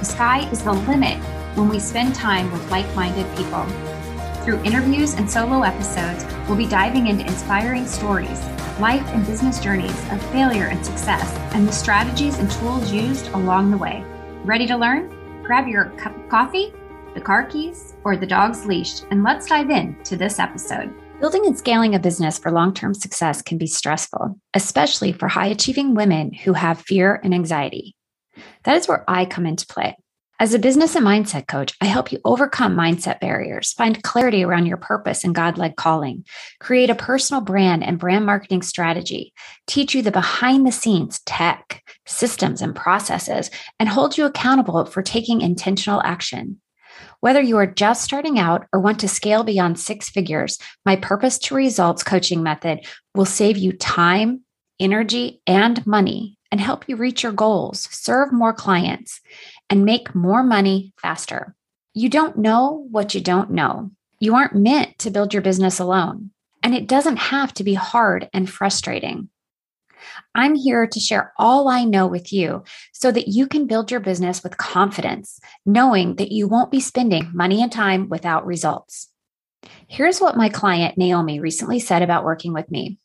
The sky is the limit when we spend time with like minded people. Through interviews and solo episodes, we'll be diving into inspiring stories, life and business journeys of failure and success, and the strategies and tools used along the way. Ready to learn? Grab your cup of coffee, the car keys, or the dog's leash, and let's dive in to this episode. Building and scaling a business for long term success can be stressful, especially for high achieving women who have fear and anxiety. That is where I come into play. As a business and mindset coach, I help you overcome mindset barriers, find clarity around your purpose and God led calling, create a personal brand and brand marketing strategy, teach you the behind the scenes tech, systems, and processes, and hold you accountable for taking intentional action. Whether you are just starting out or want to scale beyond six figures, my purpose to results coaching method will save you time, energy, and money and help you reach your goals, serve more clients, and make more money faster. You don't know what you don't know. You aren't meant to build your business alone, and it doesn't have to be hard and frustrating. I'm here to share all I know with you so that you can build your business with confidence, knowing that you won't be spending money and time without results. Here's what my client Naomi recently said about working with me.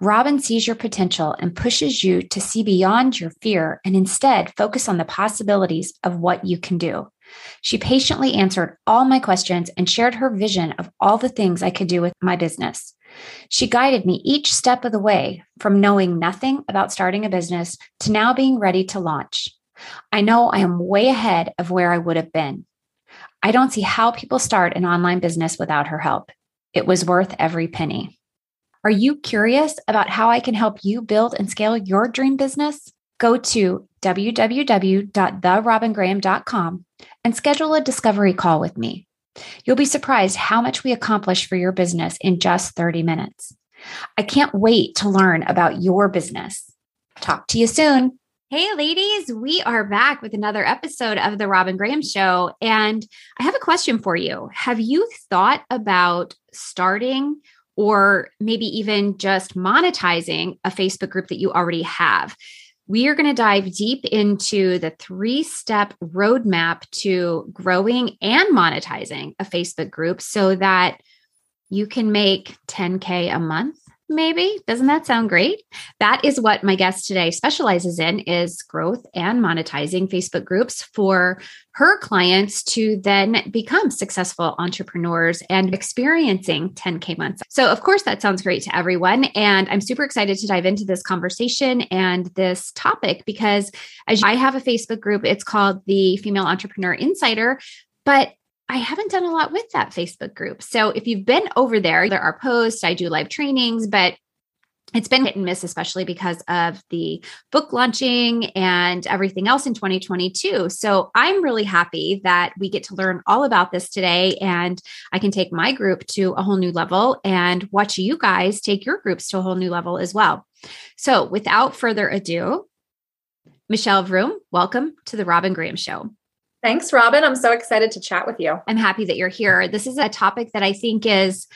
Robyn sees your potential and pushes you to see beyond your fear and instead focus on the possibilities of what you can do. She patiently answered all my questions and shared her vision of all the things I could do with my business. She guided me each step of the way from knowing nothing about starting a business to now being ready to launch. I know I am way ahead of where I would have been. I don't see how people start an online business without her help. It was worth every penny. Are you curious about how I can help you build and scale your dream business? Go to www.therobingraham.com and schedule a discovery call with me. You'll be surprised how much we accomplish for your business in just 30 minutes. I can't wait to learn about your business. Talk to you soon. Hey, ladies, we are back with another episode of The Robyn Graham Show. And I have a question for you. Have you thought about starting or maybe even just monetizing a Facebook group that you already have. We are going to dive deep into the three step roadmap to growing and monetizing a Facebook group so that you can make 10K a month maybe? Doesn't that sound great? That is what my guest today specializes in is growth and monetizing facebook groups for her clients to then become successful entrepreneurs and experiencing 10k months. So of course that sounds great to everyone and i'm super excited to dive into this conversation and this topic because as i have a facebook group. It's called the female entrepreneur insider but I haven't done a lot with that Facebook group. So if you've been over there, there are posts, I do live trainings, but it's been hit and miss, especially because of the book launching and everything else in 2022. So I'm really happy that we get to learn all about this today and I can take my group to a whole new level and watch you guys take your groups to a whole new level as well. So without further ado, Michelle Vroom, welcome to the Robyn Graham Show. Thanks, Robyn. I'm so excited to chat with you. I'm happy that you're here. This is a topic that I think is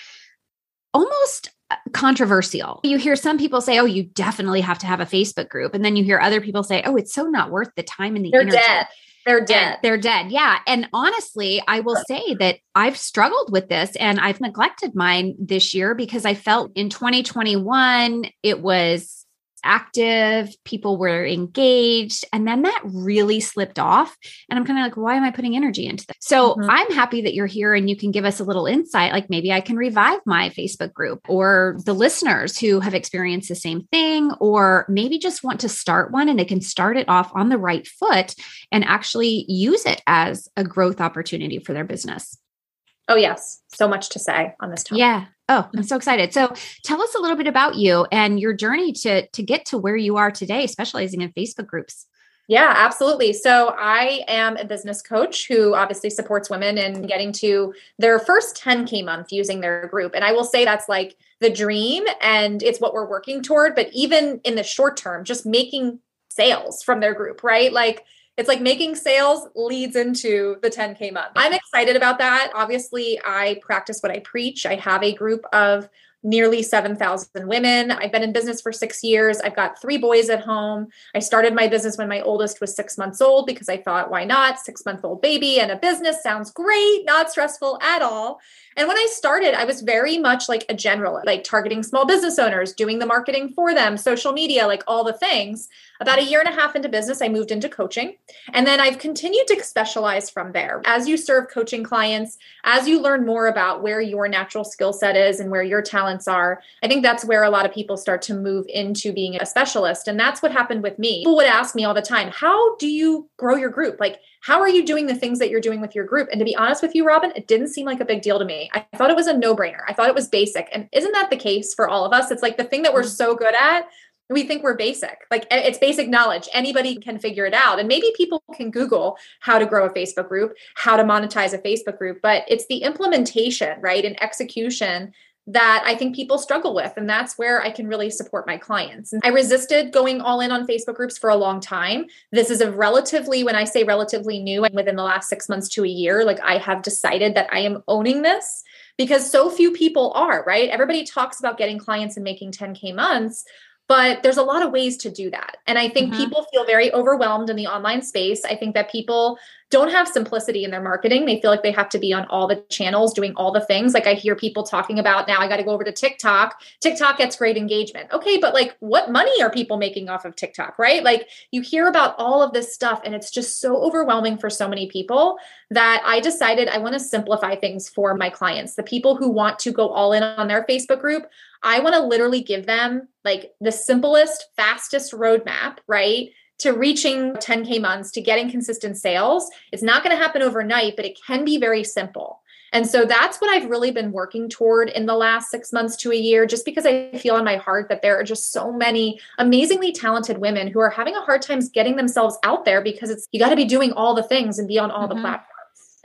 almost uh, controversial. You hear some people say, "Oh, you definitely have to have a Facebook group," and then you hear other people say, "Oh, it's so not worth the time and the They're energy." dead. They're dead. And they're dead. Yeah. And honestly, I will say that I've struggled with this and I've neglected mine this year because I felt in 2021 it was active, people were engaged, and then that really slipped off. And I'm kind of like, why am I putting energy into this? So mm-hmm. I'm happy that you're here and you can give us a little insight. Like maybe I can revive my Facebook group or the listeners who have experienced the same thing, or maybe just want to start one and they can start it off on the right foot and actually use it as a growth opportunity for their business. Oh, yes. So much to say on this topic. Yeah. Oh, I'm so excited. So tell us a little bit about you and your journey to to get to where you are today, specializing in Facebook groups. Yeah, absolutely. So I am a business coach who obviously supports women in getting to their first 10K month using their group. And I will say that's like the dream and it's what we're working toward. But even in the short term, just making sales from their group, right? Like it's like making sales leads into the 10K month. I'm excited about that. Obviously, I practice what I preach. I have a group of nearly 7,000 women. I've been in business for six years. I've got three boys at home. I started my business when my oldest was six months old because I thought, why not? Six month old baby and a business sounds great, not stressful at all. And when I started, I was very much like a general, like targeting small business owners, doing the marketing for them, social media, like all the things. About a year and a half into business, I moved into coaching. And then I've continued to specialize from there. As you serve coaching clients, as you learn more about where your natural skill set is and where your talents are, I think that's where a lot of people start to move into being a specialist. And that's what happened with me. People would ask me all the time, How do you grow your group? Like, how are you doing the things that you're doing with your group? And to be honest with you, Robyn, it didn't seem like a big deal to me. I thought it was a no brainer. I thought it was basic. And isn't that the case for all of us? It's like the thing that we're mm. so good at we think we're basic like it's basic knowledge anybody can figure it out and maybe people can google how to grow a facebook group how to monetize a facebook group but it's the implementation right and execution that I think people struggle with. And that's where I can really support my clients. I resisted going all in on Facebook groups for a long time. This is a relatively, when I say relatively new, and within the last six months to a year, like I have decided that I am owning this because so few people are, right? Everybody talks about getting clients and making 10K months, but there's a lot of ways to do that. And I think mm-hmm. people feel very overwhelmed in the online space. I think that people don't have simplicity in their marketing. They feel like they have to be on all the channels doing all the things. Like I hear people talking about now, I got to go over to TikTok. TikTok gets great engagement. Okay, but like what money are people making off of TikTok, right? Like you hear about all of this stuff and it's just so overwhelming for so many people that I decided I want to simplify things for my clients. The people who want to go all in on their Facebook group, I want to literally give them like the simplest, fastest roadmap, right? To reaching 10K months, to getting consistent sales. It's not going to happen overnight, but it can be very simple. And so that's what I've really been working toward in the last six months to a year, just because I feel in my heart that there are just so many amazingly talented women who are having a hard time getting themselves out there because it's you got to be doing all the things and be on all mm-hmm. the platforms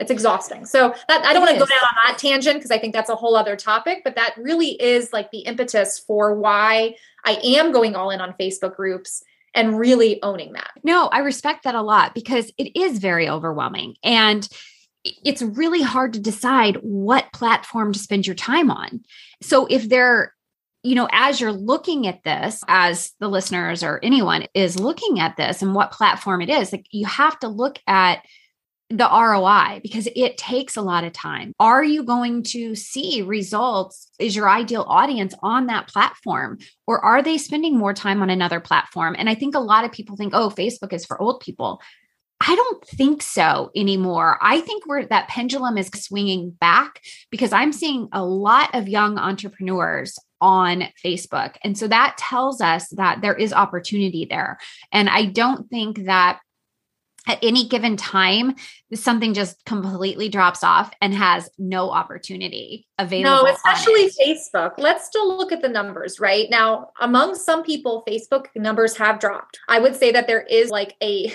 it's exhausting. So that I don't want to go down on that tangent because I think that's a whole other topic, but that really is like the impetus for why I am going all in on Facebook groups and really owning that. No, I respect that a lot because it is very overwhelming and it's really hard to decide what platform to spend your time on. So if there you know, as you're looking at this, as the listeners or anyone is looking at this and what platform it is, like you have to look at the ROI because it takes a lot of time. Are you going to see results? Is your ideal audience on that platform or are they spending more time on another platform? And I think a lot of people think, oh, Facebook is for old people. I don't think so anymore. I think that pendulum is swinging back because I'm seeing a lot of young entrepreneurs on Facebook. And so that tells us that there is opportunity there. And I don't think that at any given time something just completely drops off and has no opportunity available no especially facebook let's still look at the numbers right now among some people facebook numbers have dropped i would say that there is like a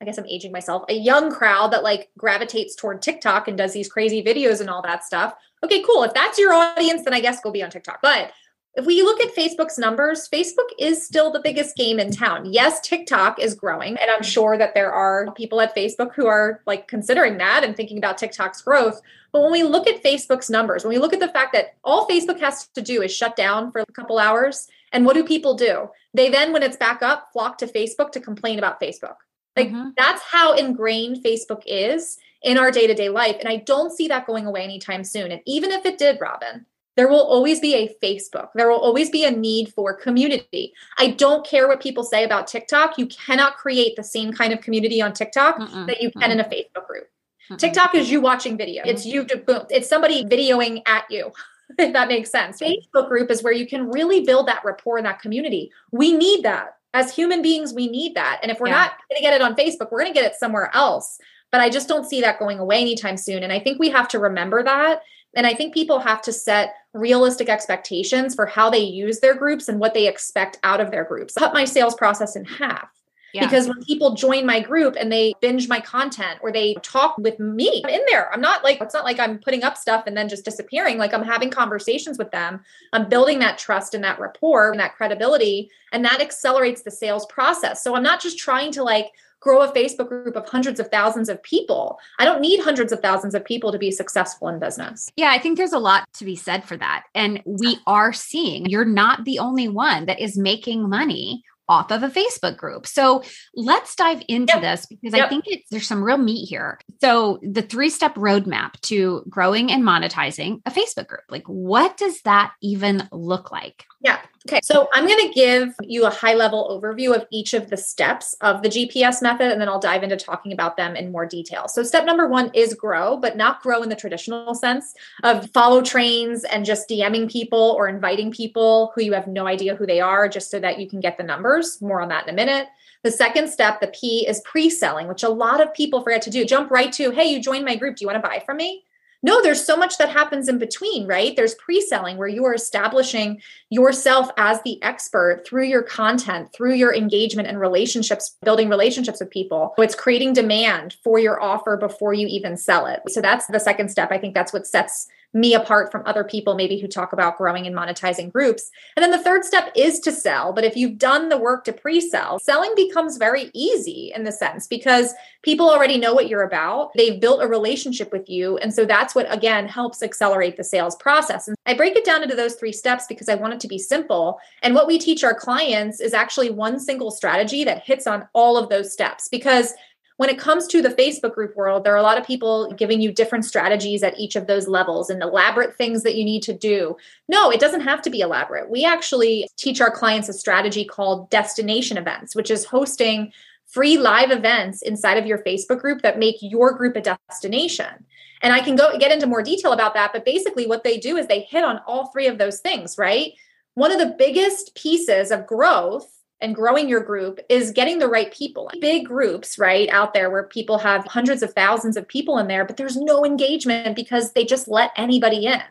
I guess I'm aging myself, a young crowd that like gravitates toward TikTok and does these crazy videos and all that stuff. Okay, cool. If that's your audience, then I guess go be on TikTok. But if we look at Facebook's numbers, Facebook is still the biggest game in town. Yes, TikTok is growing, and I'm sure that there are people at Facebook who are like considering that and thinking about TikTok's growth. But when we look at Facebook's numbers, when we look at the fact that all Facebook has to do is shut down for a couple hours, and what do people do? They then, when it's back up, flock to Facebook to complain about Facebook. Like mm-hmm. that's how ingrained Facebook is in our day to day life. And I don't see that going away anytime soon. And even if it did, Robyn, there will always be a Facebook. There will always be a need for community. I don't care what people say about TikTok. You cannot create the same kind of community on TikTok Mm-mm. that you can Mm-mm. in a Facebook group. Mm-mm. TikTok is you watching video. It's you to boom. It's somebody videoing at you. If that makes sense. Facebook group is where you can really build that rapport and that community. We need that. As human beings, we need that. And if we're yeah. not going to get it on Facebook, we're going to get it somewhere else. But I just don't see that going away anytime soon. And I think we have to remember that and I think people have to set realistic expectations for how they use their groups and what they expect out of their groups. Cut my sales process in half. Yeah. Because when people join my group and they binge my content or they talk with me, I'm in there. I'm not like, it's not like I'm putting up stuff and then just disappearing. Like I'm having conversations with them. I'm building that trust and that rapport and that credibility. And that accelerates the sales process. So I'm not just trying to like, grow a Facebook group of hundreds of thousands of people. I don't need hundreds of thousands of people to be successful in business. Yeah, I think there's a lot to be said for that. And we are seeing you're not the only one that is making money off of a Facebook group. So let's dive into yep. this because yep. I think it's, there's some real meat here. So the three step roadmap to growing and monetizing a Facebook group, like what does that even look like? Yeah. Okay. So I'm going to give you a high level overview of each of the steps of the GPS method, and then I'll dive into talking about them in more detail. So step number one is grow, but not grow in the traditional sense of follow trains and just DMing people or inviting people who you have no idea who they are just so that you can get the numbers. More on that in a minute. The second step, the P, is pre selling, which a lot of people forget to do. Jump right to, hey, you joined my group. Do you want to buy from me? No, there's so much that happens in between, right? There's pre selling where you are establishing yourself as the expert through your content, through your engagement and relationships, building relationships with people. So it's creating demand for your offer before you even sell it. So that's the second step. I think that's what sets me apart from other people maybe who talk about growing and monetizing groups. And then the third step is to sell. But if you've done the work to pre sell, selling becomes very easy in the sense because people already know what you're about. They've built a relationship with you. And so that's what, again, helps accelerate the sales process. And I break it down into those three steps because I want it to be simple. And what we teach our clients is actually one single strategy that hits on all of those steps because when it comes to the Facebook group world, there are a lot of people giving you different strategies at each of those levels and elaborate things that you need to do. No, it doesn't have to be elaborate. We actually teach our clients a strategy called destination events, which is hosting free live events inside of your Facebook group that make your group a destination. And I can go get into more detail about that, but basically what they do is they hit on all three of those things, right? One of the biggest pieces of growth and growing your group is getting the right people. Big groups, right, out there where people have hundreds of thousands of people in there, but there's no engagement because they just let anybody in.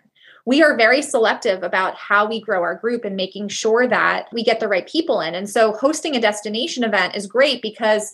We are very selective about how we grow our group and making sure that we get the right people in. And so hosting a destination event is great because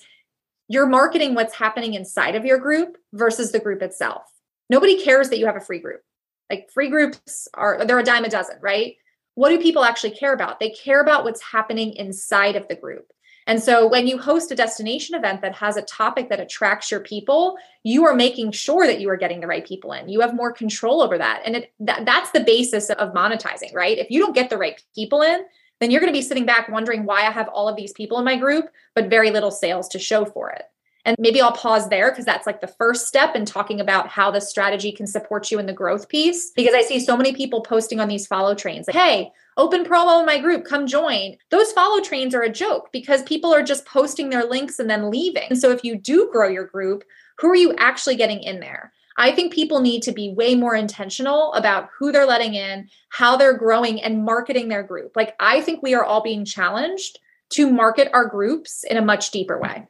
you're marketing what's happening inside of your group versus the group itself. Nobody cares that you have a free group. Like free groups are they're a dime a dozen, right? What do people actually care about? They care about what's happening inside of the group. And so when you host a destination event that has a topic that attracts your people, you are making sure that you are getting the right people in. You have more control over that. And it, that, that's the basis of monetizing, right? If you don't get the right people in, then you're going to be sitting back wondering why I have all of these people in my group, but very little sales to show for it. And maybe I'll pause there because that's like the first step in talking about how the strategy can support you in the growth piece. Because I see so many people posting on these follow trains like, hey, open promo in my group, come join. Those follow trains are a joke because people are just posting their links and then leaving. And so if you do grow your group, who are you actually getting in there? I think people need to be way more intentional about who they're letting in, how they're growing, and marketing their group. Like, I think we are all being challenged to market our groups in a much deeper way.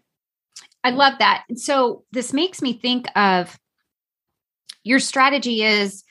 I love that. So this makes me think of your strategy is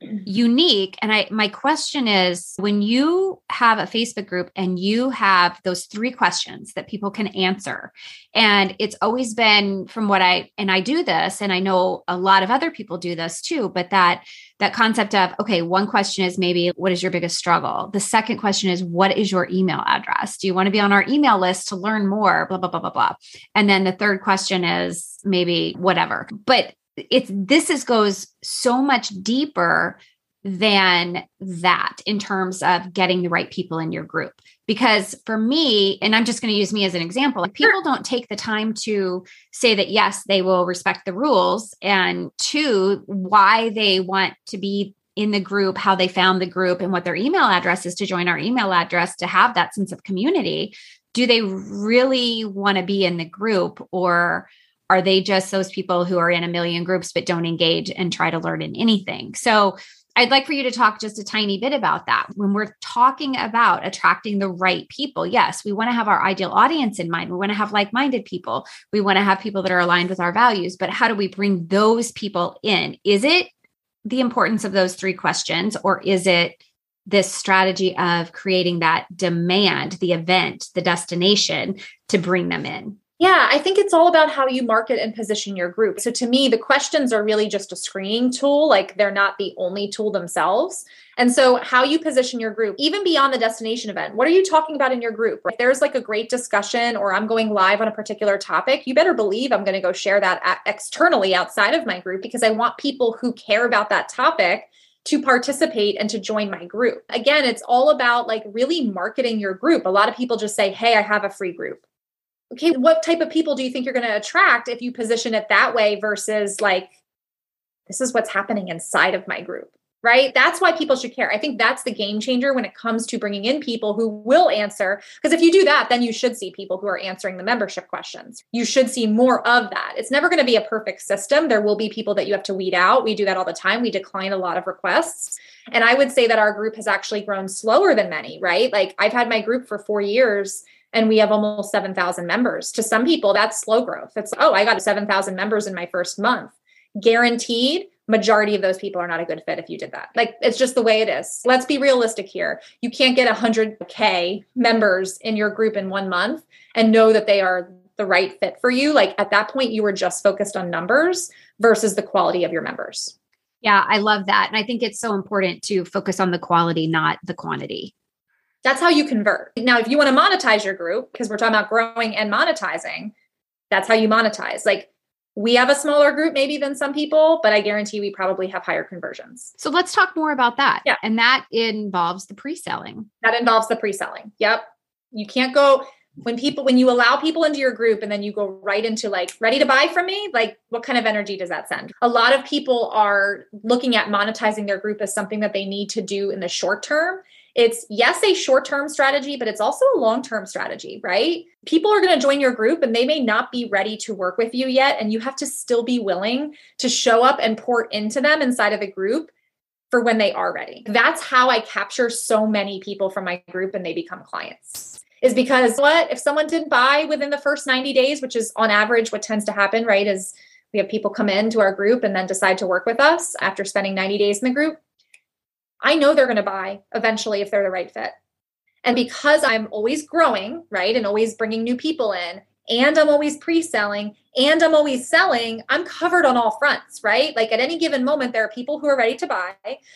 unique. And i my question is when you have a facebook group and you have those three questions that people can answer and it's always been from what i and i do this and i know a lot of other people do this too but that that concept of okay one question is maybe what is your biggest struggle? The second question is what is your email address? Do you want to be on our email list to learn more? Blah blah blah blah blah. And then the third question is maybe whatever. But it's this is goes so much deeper than that in terms of getting the right people in your group. Because for me and i'm just going to use me as an example like people don't take the time to say that yes they will respect the rules and two why they want to be in the group how they found the group and what their email address is to join our email address to have that sense of community. Do they really want to be in the group or are they just those people who are in a million groups but don't engage and try to learn in anything? So I'd like for you to talk just a tiny bit about that. When we're talking about attracting the right people, yes, we want to have our ideal audience in mind. We want to have like minded people. We want to have people that are aligned with our values. But how do we bring those people in? Is it the importance of those three questions, or is it this strategy of creating that demand, the event, the destination to bring them in? Yeah, I think it's all about how you market and position your group. So to me, the questions are really just a screening tool, like they're not the only tool themselves. And so how you position your group, even beyond the destination event, what are you talking about in your group? If there's like a great discussion or I'm going live on a particular topic, you better believe I'm going to go share that externally outside of my group because I want people who care about that topic to participate and to join my group. Again, it's all about like really marketing your group. A lot of people just say, Hey, I have a free group okay, what type of people do you think you're going to attract if you position it that way versus like, this is what's happening inside of my group? Right. That's why people should care. I think that's the game changer when it comes to bringing in people who will answer. Because if you do that, then you should see people who are answering the membership questions. You should see more of that. It's never going to be a perfect system. There will be people that you have to weed out. We do that all the time. We decline a lot of requests. And I would say that our group has actually grown slower than many, right? Like I've had my group for four years and we have almost 7,000 members. To some people, that's slow growth. It's, oh, I got 7,000 members in my first month. Guaranteed, majority of those people are not a good fit if you did that. Like it's just the way it is. Let's be realistic here. You can't get 100K members in your group in one month and know that they are the right fit for you. Like at that point, you were just focused on numbers versus the quality of your members. Yeah, I love that. And I think it's so important to focus on the quality, not the quantity. That's how you convert. Now, if you want to monetize your group, because we're talking about growing and monetizing, that's how you monetize. Like we have a smaller group maybe than some people, but I guarantee we probably have higher conversions. So let's talk more about that. Yeah. And that involves the pre-selling. That involves the pre-selling. Yep. You can't go when people when you allow people into your group and then you go right into like ready to buy from me like what kind of energy does that send a lot of people are looking at monetizing their group as something that they need to do in the short term it's yes, a short term strategy, but it's also a long term strategy, right? People are going to join your group and they may not be ready to work with you yet. And you have to still be willing to show up and pour into them inside of the group for when they are ready. That's how I capture so many people from my group and they become clients. Is because what if someone didn't buy within the first 90 days, which is on average what tends to happen, right? Is we have people come into our group and then decide to work with us after spending 90 days in the group. I know they're going to buy eventually if they're the right fit. And because I'm always growing, right, and always bringing new people in, and I'm always pre selling, and I'm always selling, I'm covered on all fronts, right? Like at any given moment, there are people who are ready to buy.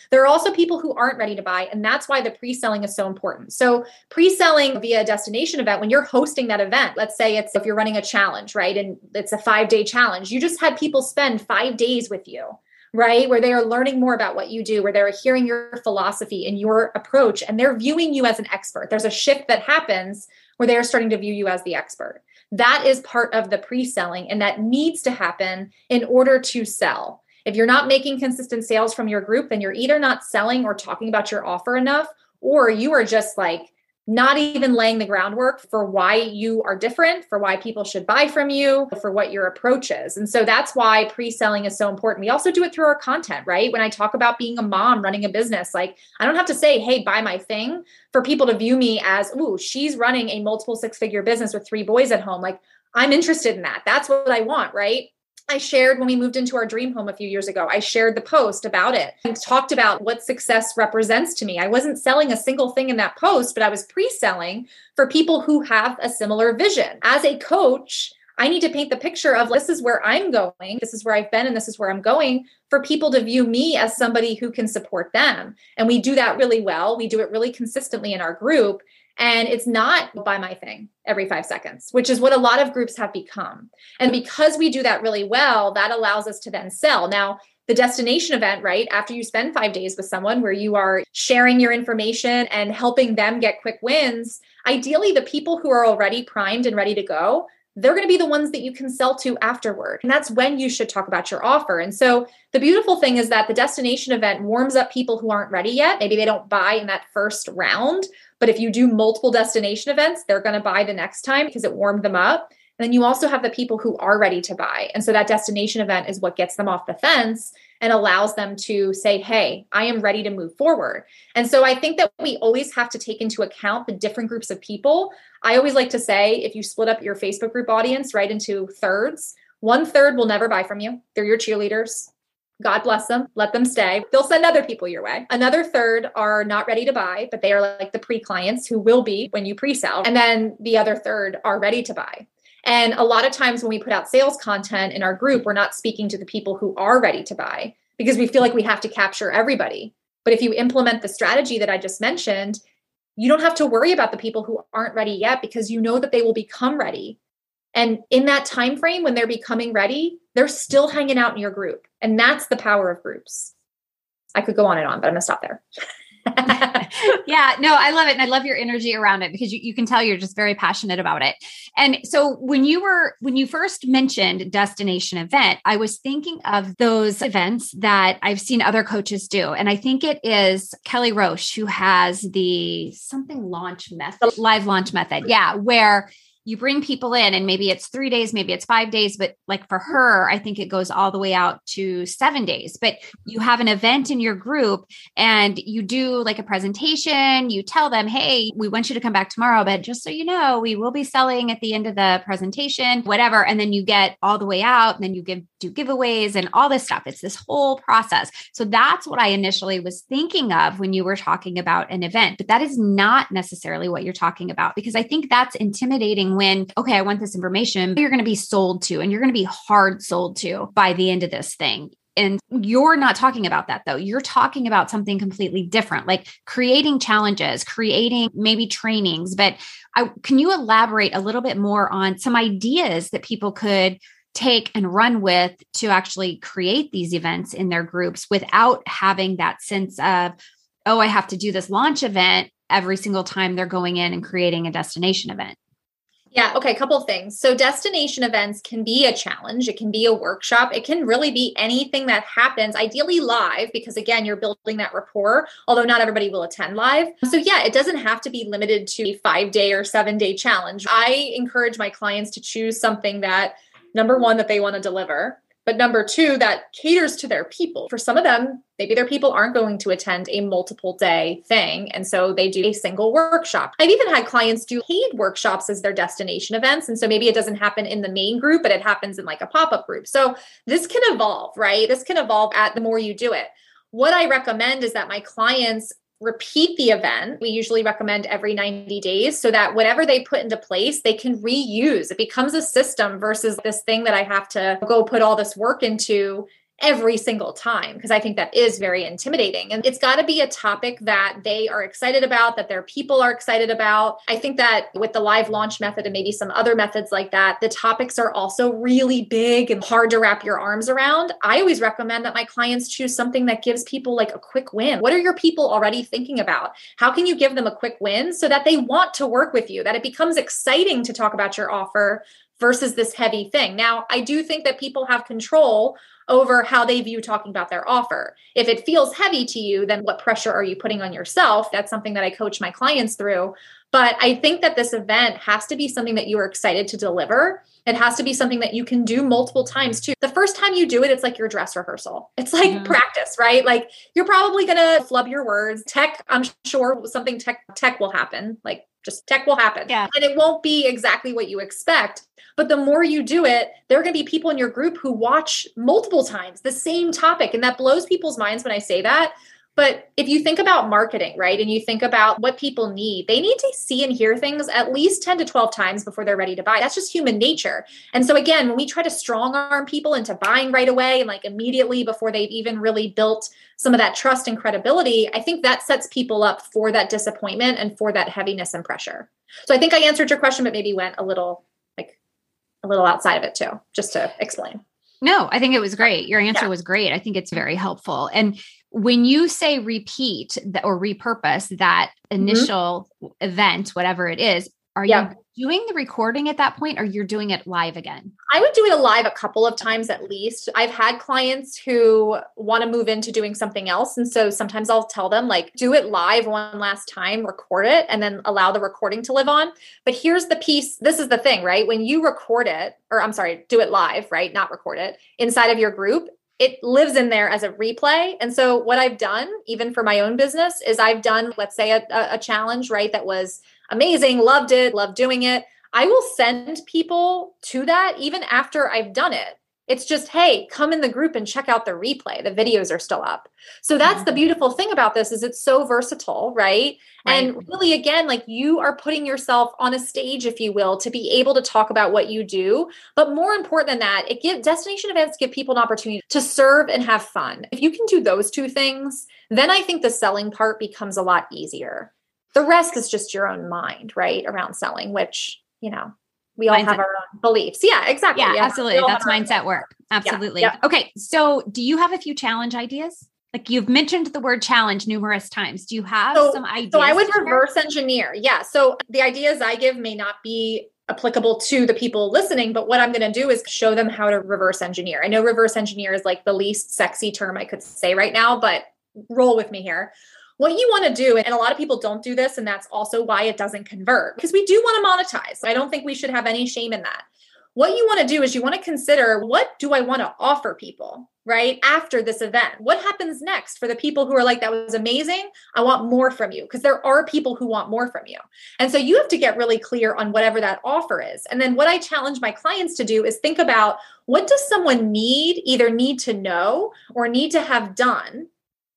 There are also people who aren't ready to buy. And that's why the pre selling is so important. So, pre selling via a destination event, when you're hosting that event, let's say it's if you're running a challenge, right? And it's a five day challenge, you just had people spend five days with you right? Where they are learning more about what you do, where they're hearing your philosophy and your approach, and they're viewing you as an expert. There's a shift that happens where they are starting to view you as the expert. That is part of the pre selling, and that needs to happen in order to sell. If you're not making consistent sales from your group, then you're either not selling or talking about your offer enough, or you are just like not even laying the groundwork for why you are different, for why people should buy from you, for what your approach is. And so that's why pre selling is so important. We also do it through our content, right? When I talk about being a mom running a business, like I don't have to say, hey, buy my thing for people to view me as, ooh, she's running a multiple six figure business with three boys at home. Like I'm interested in that. That's what I want, right? I shared when we moved into our dream home a few years ago. I shared the post about it and talked about what success represents to me. I wasn't selling a single thing in that post, but I was pre selling for people who have a similar vision. As a coach, I need to paint the picture of this is where I'm going, this is where I've been, and this is where I'm going for people to view me as somebody who can support them. And we do that really well. We do it really consistently in our group. And it's not buy my thing every five seconds, which is what a lot of groups have become. And because we do that really well, that allows us to then sell. Now, the destination event, right? After you spend five days with someone where you are sharing your information and helping them get quick wins, ideally, the people who are already primed and ready to go, they're going to be the ones that you can sell to afterward. And that's when you should talk about your offer. And so the beautiful thing is that the destination event warms up people who aren't ready yet. Maybe they don't buy in that first round, but if you do multiple destination events, they're going to buy the next time because it warmed them up. And then you also have the people who are ready to buy. And so that destination event is what gets them off the fence and allows them to say, Hey, I am ready to move forward. And so I think that we always have to take into account the different groups of people. I always like to say, if you split up your Facebook group audience right into thirds, one third will never buy from you. They're your cheerleaders. God bless them, let them stay. They'll send other people your way. Another third are not ready to buy, but they are like the pre clients who will be when you pre sell. And then the other third are ready to buy. And a lot of times when we put out sales content in our group, we're not speaking to the people who are ready to buy because we feel like we have to capture everybody. But if you implement the strategy that I just mentioned, you don't have to worry about the people who aren't ready yet because you know that they will become ready. And in that time frame when they're becoming ready, they're still hanging out in your group. And that's the power of groups. I could go on and on, but I'm going to stop there. yeah, no, I love it. And I love your energy around it because you, you can tell you're just very passionate about it. And so when you were, when you first mentioned destination event, I was thinking of those events that I've seen other coaches do. And I think it is Kelly Roach who has the something launch method, live launch method. Yeah. Where you bring people in and maybe it's three days, maybe it's five days, but like for her, I think it goes all the way out to seven days. But you have an event in your group and you do like a presentation, you tell them, hey, we want you to come back tomorrow, but just so you know, we will be selling at the end of the presentation, whatever. And then you get all the way out and then you give do giveaways and all this stuff. It's this whole process. So that's what I initially was thinking of when you were talking about an event, but that is not necessarily what you're talking about because I think that's intimidating when, okay, I want this information, you're going to be sold to and you're going to be hard sold to by the end of this thing. And you're not talking about that though. You're talking about something completely different, like creating challenges, creating maybe trainings. But I, can you elaborate a little bit more on some ideas that people could take and run with to actually create these events in their groups without having that sense of, oh, I have to do this launch event every single time they're going in and creating a destination event? Yeah, okay, a couple of things. So destination events can be a challenge, it can be a workshop, it can really be anything that happens, ideally live because again, you're building that rapport, although not everybody will attend live. So yeah, it doesn't have to be limited to a 5-day or 7-day challenge. I encourage my clients to choose something that number 1 that they want to deliver but number two, that caters to their people. For some of them, maybe their people aren't going to attend a multiple day thing. And so they do a single workshop. I've even had clients do paid workshops as their destination events. And so maybe it doesn't happen in the main group, but it happens in like a pop up group. So this can evolve, right? This can evolve at the more you do it. What I recommend is that my clients repeat the event. We usually recommend every 90 days so that whatever they put into place, they can reuse. It becomes a system versus this thing that I have to go put all this work into every single time because I think that is very intimidating. And it's got to be a topic that they are excited about, that their people are excited about. I think that with the live launch method and maybe some other methods like that, the topics are also really big and hard to wrap your arms around. I always recommend that my clients choose something that gives people like a quick win. What are your people already thinking about? How can you give them a quick win so that they want to work with you, that it becomes exciting to talk about your offer versus this heavy thing. Now, I do think that people have control over how they view talking about their offer. If it feels heavy to you, then what pressure are you putting on yourself? That's something that I coach my clients through. But I think that this event has to be something that you are excited to deliver. It has to be something that you can do multiple times too. The first time you do it, it's like your dress rehearsal. It's like practice, right? Like you're probably gonna flub your words. Tech, I'm sure something tech tech will happen. Like just tech will happen. Yeah. And it won't be exactly what you expect. But the more you do it, there are going to be people in your group who watch multiple times the same topic. And that blows people's minds when I say that. But if you think about marketing, right, and you think about what people need, they need to see and hear things at least 10 to 12 times before they're ready to buy. That's just human nature. And so, again, when we try to strong arm people into buying right away and like immediately before they've even really built some of that trust and credibility, I think that sets people up for that disappointment and for that heaviness and pressure. So, I think I answered your question, but maybe went a little like a little outside of it too, just to explain. No, I think it was great. Your answer yeah. was great. I think it's very helpful. And when you say repeat or repurpose that mm-hmm. initial mm-hmm. event, whatever it is, are yeah. you doing the recording at that point or you're doing it live again? I would do it live a couple of times at least. I've had clients who want to move into doing something else. And so sometimes I'll tell them, like, do it live one last time, record it, and then allow the recording to live on. But here's the piece this is the thing, right? When you record it, or I'm sorry, do it live, right? Not record it inside of your group, it lives in there as a replay. And so what I've done, even for my own business, is I've done, let's say, a, a challenge, right? That was amazing, loved it, loved doing it. I will send people to that even after I've done it It's just, hey, come in the group and check out the replay. The videos are still up. So that's mm-hmm. the beautiful thing about this is it's so versatile, right? right? And really again, like you are putting yourself on a stage if you will to be able to talk about what you do, but more important than that, it gives destination events give people an opportunity to serve and have fun. If you can do those two things, then I think the selling part becomes a lot easier. The rest is just your own mind, right? Around selling, which, you know, we all mindset. have our own beliefs. Yeah, exactly. Yeah, yeah absolutely. That's mindset work. Absolutely. Yeah, yeah. Okay. So, do you have a few challenge ideas? Like you've mentioned the word challenge numerous times. Do you have so, some ideas? So, I would reverse engineer. Yeah. So, the ideas I give may not be applicable to the people listening, but what I'm going to do is show them how to reverse engineer. I know reverse engineer is like the least sexy term I could say right now, but roll with me here what you want to do, and a lot of people don't do this, and that's also why it doesn't convert because we do want to monetize. I don't think we should have any shame in that. What you want to do is you want to consider what do I want to offer people, right? After this event, what happens next for the people who are like, that was amazing. I want more from you because there are people who want more from you. And so you have to get really clear on whatever that offer is. And then what I challenge my clients to do is think about what does someone need, either need to know or need to have done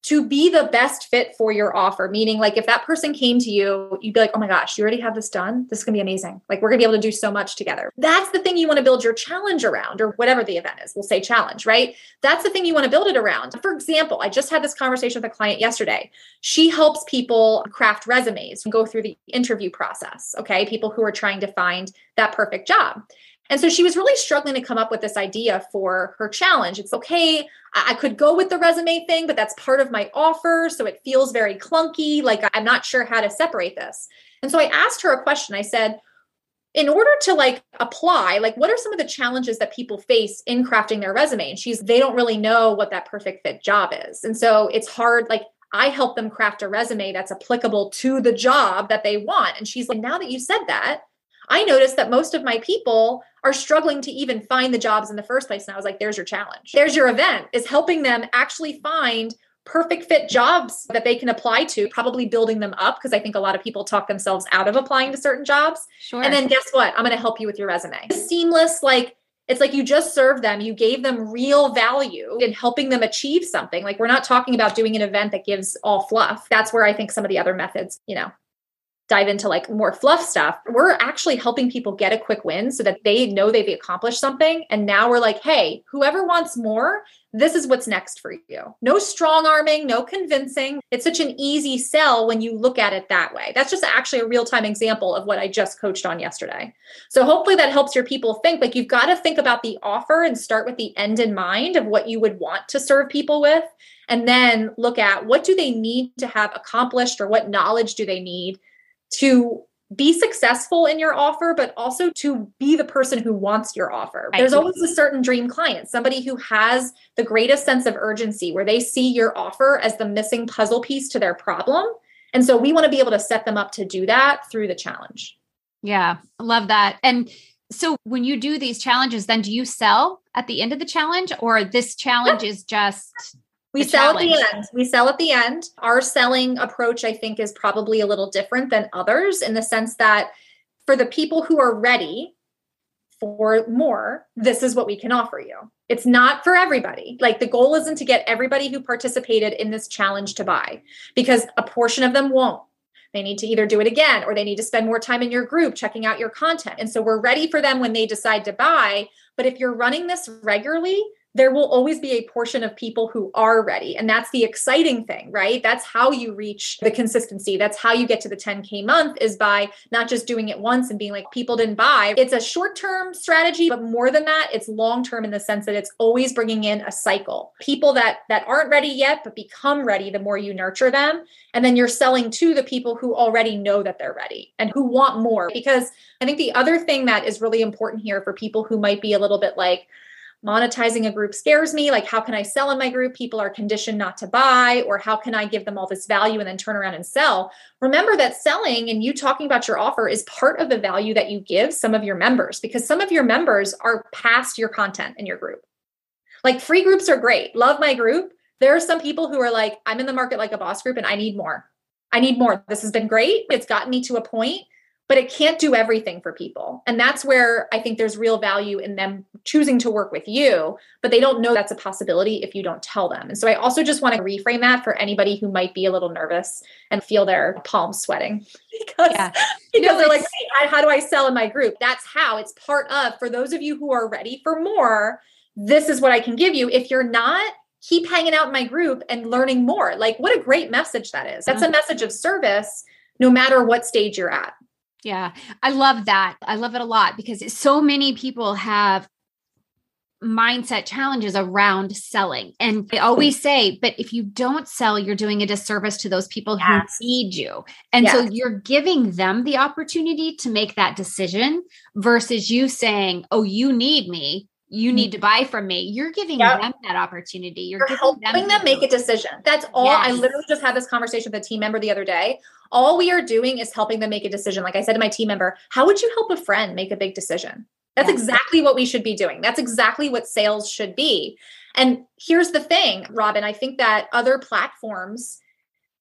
to be the best fit for your offer. Meaning, like, if that person came to you, you'd be like, oh my gosh, you already have this done. This is gonna be amazing. Like, we're gonna be able to do so much together. That's the thing you wanna build your challenge around, or whatever the event is. We'll say challenge, right? That's the thing you wanna build it around. For example, I just had this conversation with a client yesterday. She helps people craft resumes and go through the interview process, okay? People who are trying to find that perfect job. And so she was really struggling to come up with this idea for her challenge. It's okay, I could go with the resume thing, but that's part of my offer. So it feels very clunky. Like I'm not sure how to separate this. And so I asked her a question. I said, in order to like apply, like what are some of the challenges that people face in crafting their resume? And she's, they don't really know what that perfect fit job is. And so it's hard, like, I help them craft a resume that's applicable to the job that they want. And she's like, now that you said that, I noticed that most of my people are struggling to even find the jobs in the first place. And I was like, there's your challenge. There's your event is helping them actually find perfect fit jobs that they can apply to, probably building them up because I think a lot of people talk themselves out of applying to certain jobs. Sure. And then guess what? I'm going to help you with your resume. Seamless, like it's like you just served them, you gave them real value in helping them achieve something. Like we're not talking about doing an event that gives all fluff. That's where I think some of the other methods, you know, dive into like more fluff stuff, we're actually helping people get a quick win so that they know they've accomplished something. And now we're like, hey, whoever wants more, this is what's next for you. No strong arming, no convincing. It's such an easy sell when you look at it that way. That's just actually a real time example of what I just coached on yesterday. So hopefully that helps your people think like you've got to think about the offer and start with the end in mind of what you would want to serve people with. And then look at what do they need to have accomplished or what knowledge do they need to be successful in your offer, but also to be the person who wants your offer. There's always a certain dream client, somebody who has the greatest sense of urgency, where they see your offer as the missing puzzle piece to their problem. And so we want to be able to set them up to do that through the challenge. Yeah, love that. And so when you do these challenges, then do you sell at the end of the challenge, or this challenge is just we sell challenge. at the end. We sell at the end. Our selling approach, I think, is probably a little different than others in the sense that for the people who are ready for more, this is what we can offer you. It's not for everybody. Like the goal isn't to get everybody who participated in this challenge to buy because a portion of them won't. They need to either do it again or they need to spend more time in your group checking out your content. And so we're ready for them when they decide to buy. But if you're running this regularly, there will always be a portion of people who are ready. And that's the exciting thing, right? That's how you reach the consistency. That's how you get to the 10K month is by not just doing it once and being like, people didn't buy. It's a short term strategy, but more than that, it's long term in the sense that it's always bringing in a cycle. People that, that aren't ready yet, but become ready the more you nurture them. And then you're selling to the people who already know that they're ready and who want more. Because I think the other thing that is really important here for people who might be a little bit like, monetizing a group scares me. Like, how can I sell in my group? People are conditioned not to buy, or how can I give them all this value and then turn around and sell? Remember that selling and you talking about your offer is part of the value that you give some of your members because some of your members are past your content in your group. Like, free groups are great. Love my group. There are some people who are like, I'm in the market like a boss group and I need more. I need more. This has been great. It's gotten me to a point but it can't do everything for people. And that's where I think there's real value in them choosing to work with you, but they don't know that's a possibility if you don't tell them. And so I also just want to reframe that for anybody who might be a little nervous and feel their palms sweating because, yeah. because no, they're like, hey, how do I sell in my group? That's how it's part of, for those of you who are ready for more, this is what I can give you. If you're not, keep hanging out in my group and learning more. Like, what a great message that is. That's a message of service no matter what stage you're at. Yeah, I love that. I love it a lot because so many people have mindset challenges around selling. And they always say, but if you don't sell, you're doing a disservice to those people yes. who need you. And yes. so you're giving them the opportunity to make that decision versus you saying, oh, you need me. You mm-hmm. need to buy from me. You're giving yep. them that opportunity. You're, you're helping them, them make a decision. That's all. Yes. I literally just had this conversation with a team member the other day all we are doing is helping them make a decision. Like I said to my team member, how would you help a friend make a big decision? That's yes. exactly what we should be doing. That's exactly what sales should be. And here's the thing, Robyn, I think that other platforms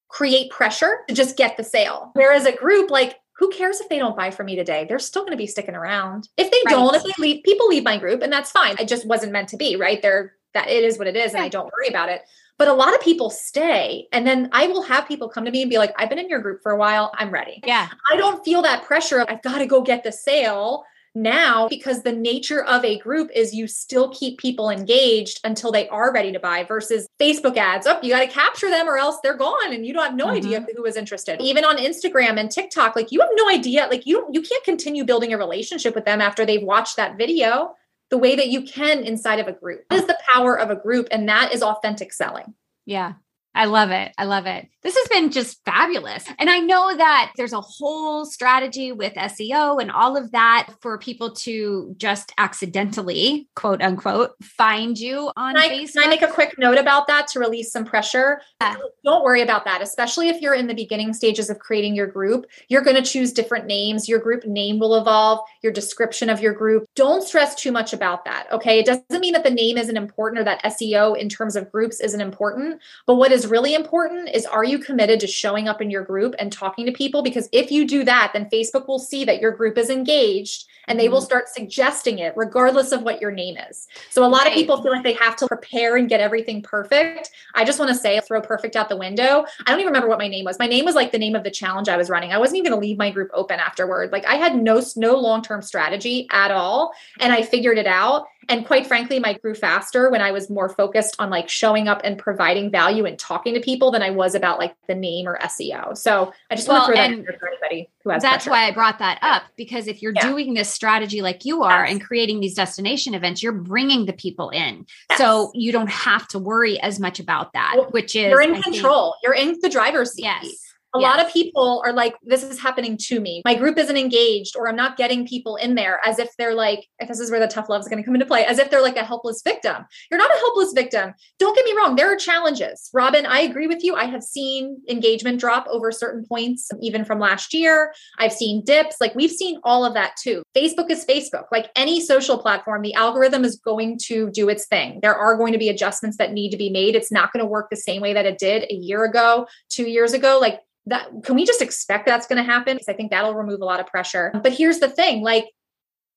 create pressure to just get the sale. Whereas a group like who cares if they don't buy from me today? They're still going to be sticking around. If they right. don't, if they leave, people leave my group and that's fine. It just wasn't meant to be, right? They're that it is what it is and I don't worry about it. But a lot of people stay. And then I will have people come to me and be like, I've been in your group for a while. I'm ready. Yeah. I don't feel that pressure of, I've got to go get the sale now because the nature of a group is you still keep people engaged until they are ready to buy versus Facebook ads. Up, oh, you got to capture them or else they're gone and you don't have no mm-hmm. idea who was interested. Even on Instagram and TikTok, like you have no idea, like you you can't continue building a relationship with them after they've watched that video the way that you can inside of a group. Is the power of a group, and that is authentic selling. Yeah. I love it. I love it. This has been just fabulous. And I know that there's a whole strategy with SEO and all of that for people to just accidentally, quote unquote, find you on can I, Facebook. Can I make a quick note about that to release some pressure? Yeah. Don't worry about that, especially if you're in the beginning stages of creating your group. You're going to choose different names. Your group name will evolve, your description of your group. Don't stress too much about that. Okay. It doesn't mean that the name isn't important or that SEO in terms of groups isn't important. But what is really important is are you committed to showing up in your group and talking to people? Because if you do that, then Facebook will see that your group is engaged and they will mm-hmm. start suggesting it regardless of what your name is. So a lot of people feel like they have to prepare and get everything perfect. I just want to say throw perfect out the window. I don't even remember what my name was. My name was like the name of the challenge I was running. I wasn't even going to leave my group open afterward. Like I had no no long-term strategy at all and I figured it out and quite frankly my grew faster when i was more focused on like showing up and providing value and talking to people than i was about like the name or seo so i just well, want to throw that for anybody who has that's pressure. why i brought that up because if you're yeah. doing this strategy like you are yes. and creating these destination events you're bringing the people in yes. so you don't have to worry as much about that well, which is you're in I control think, you're in the driver's seat yes a yes. lot of people are like, this is happening to me. My group isn't engaged, or I'm not getting people in there as if they're like, if this is where the tough love is going to come into play, as if they're like a helpless victim. You're not a helpless victim. Don't get me wrong, there are challenges. Robyn, I agree with you. I have seen engagement drop over certain points, even from last year. I've seen dips. Like we've seen all of that too. Facebook is Facebook. Like any social platform, the algorithm is going to do its thing. There are going to be adjustments that need to be made. It's not going to work the same way that it did a year ago, two years ago. Like that can we just expect that's going to happen? Because i think that'll remove a lot of pressure. But here's the thing like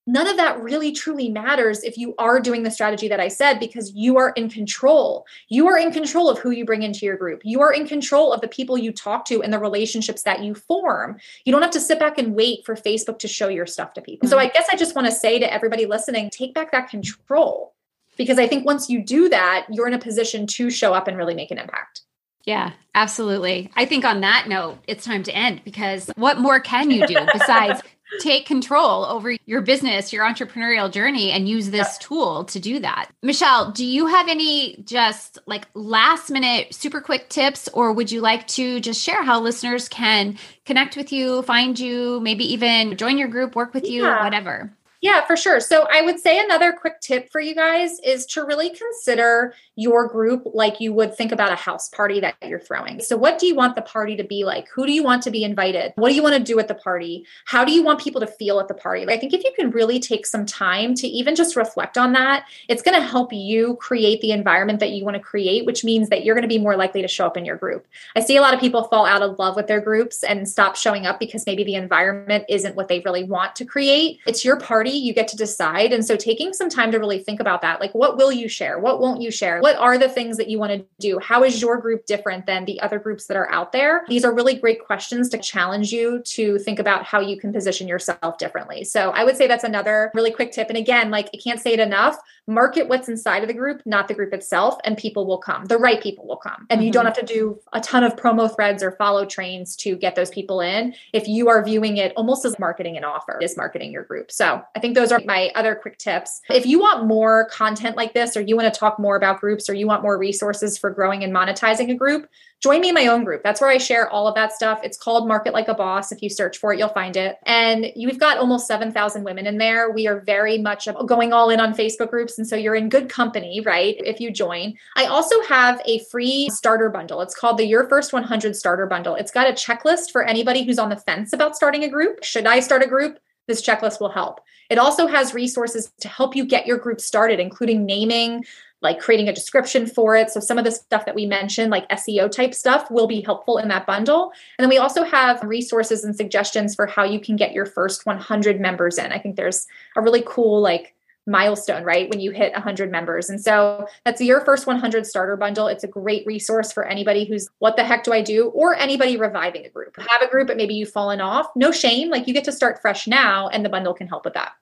none of that really truly matters if you are doing the strategy that i said because you are in control. You are in control of who you bring into your group. You are in control of the people you talk to and the relationships that you form. You don't have to sit back and wait for facebook to show your stuff to people. Mm-hmm. so i guess i just want to say to everybody listening take back that control. Because i think once you do that you're in a position to show up and really make an impact yeah, absolutely. I think on that note, it's time to end because what more can you do besides take control over your business, your entrepreneurial journey, and use this tool to do that? Michelle, do you have any just like last minute, super quick tips, or would you like to just share how listeners can connect with you, find you, maybe even join your group, work with yeah. you, whatever? Yeah, for sure. So I would say another quick tip for you guys is to really consider your group like you would think about a house party that you're throwing. So, what do you want the party to be like? Who do you want to be invited? What do you want to do at the party? How do you want people to feel at the party? I think if you can really take some time to even just reflect on that, it's going to help you create the environment that you want to create, which means that you're going to be more likely to show up in your group. I see a lot of people fall out of love with their groups and stop showing up because maybe the environment isn't what they really want to create. It's your party, you get to decide. And so, taking some time to really think about that like, what will you share? What won't you share? What are the things that you want to do? How is your group different than the other groups that are out there? These are really great questions to challenge you to think about how you can position yourself differently. So I would say that's another really quick tip. And again, like I can't say it enough, market what's inside of the group, not the group itself, and people will come. The right people will come. And mm-hmm. you don't mm-hmm. have to do a ton of promo threads or follow trains to get those people in. If you are viewing it almost as marketing an offer, is marketing your group. So I think those are my other quick tips. If you want more content like this, or you want to talk more about groups, or you want want more resources for growing and monetizing a group, join me in my own group. That's where I share all of that stuff. It's called Market Like a Boss. If you search for it, you'll find it. And we've got almost 7,000 women in there. We are very much going all in on Facebook groups. And so you're in good company, right? If you join. I also have a free starter bundle. It's called the Your First 100 Starter Bundle. It's got a checklist for anybody who's on the fence about starting a group. Should I start a group? This checklist will help. It also has resources to help you get your group started, including naming, like creating a description for it. So some of the stuff that we mentioned, like SEO type stuff, will be helpful in that bundle. And then we also have resources and suggestions for how you can get your first 100 members in. I think there's a really cool like milestone, right? When you hit 100 members. And so that's your first 100 starter bundle. It's a great resource for anybody who's, what the heck do I do? Or anybody reviving a group. Have a group, but maybe you've fallen off. No shame. Like you get to start fresh now, and the bundle can help with that.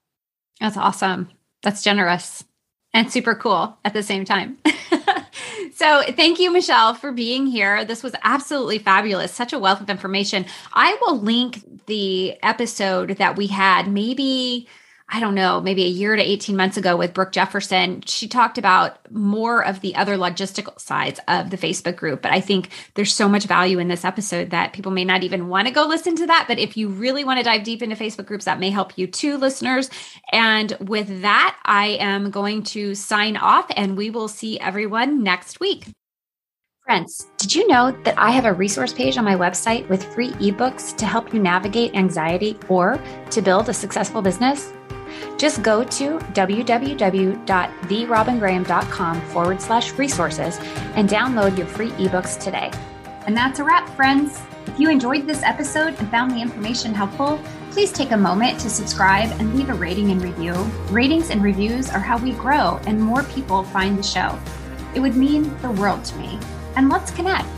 That's awesome. That's generous and super cool at the same time. so, thank you, Michelle, for being here. This was absolutely fabulous. Such a wealth of information. I will link the episode that we had maybe I don't know, maybe a year to 18 months ago with Brooke Jefferson, she talked about more of the other logistical sides of the Facebook group. But I think there's so much value in this episode that people may not even want to go listen to that. But if you really want to dive deep into Facebook groups, that may help you too, listeners. And with that, I am going to sign off and we will see everyone next week. Friends, did you know that I have a resource page on my website with free ebooks to help you navigate anxiety or to build a successful business? Just go to www.therobyngraham.com forward slash resources and download your free ebooks today. And that's a wrap, friends. If you enjoyed this episode and found the information helpful, please take a moment to subscribe and leave a rating and review. Ratings and reviews are how we grow and more people find the show. It would mean the world to me. And let's connect.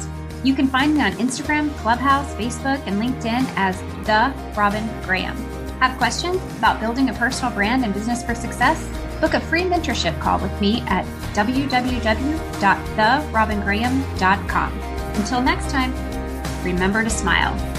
You can find me on Instagram, Clubhouse, Facebook, and LinkedIn as The Robyn Graham. Have questions about building a personal brand and business for success? Book a free mentorship call with me at www.therobyngraham.com. Until next time, remember to smile.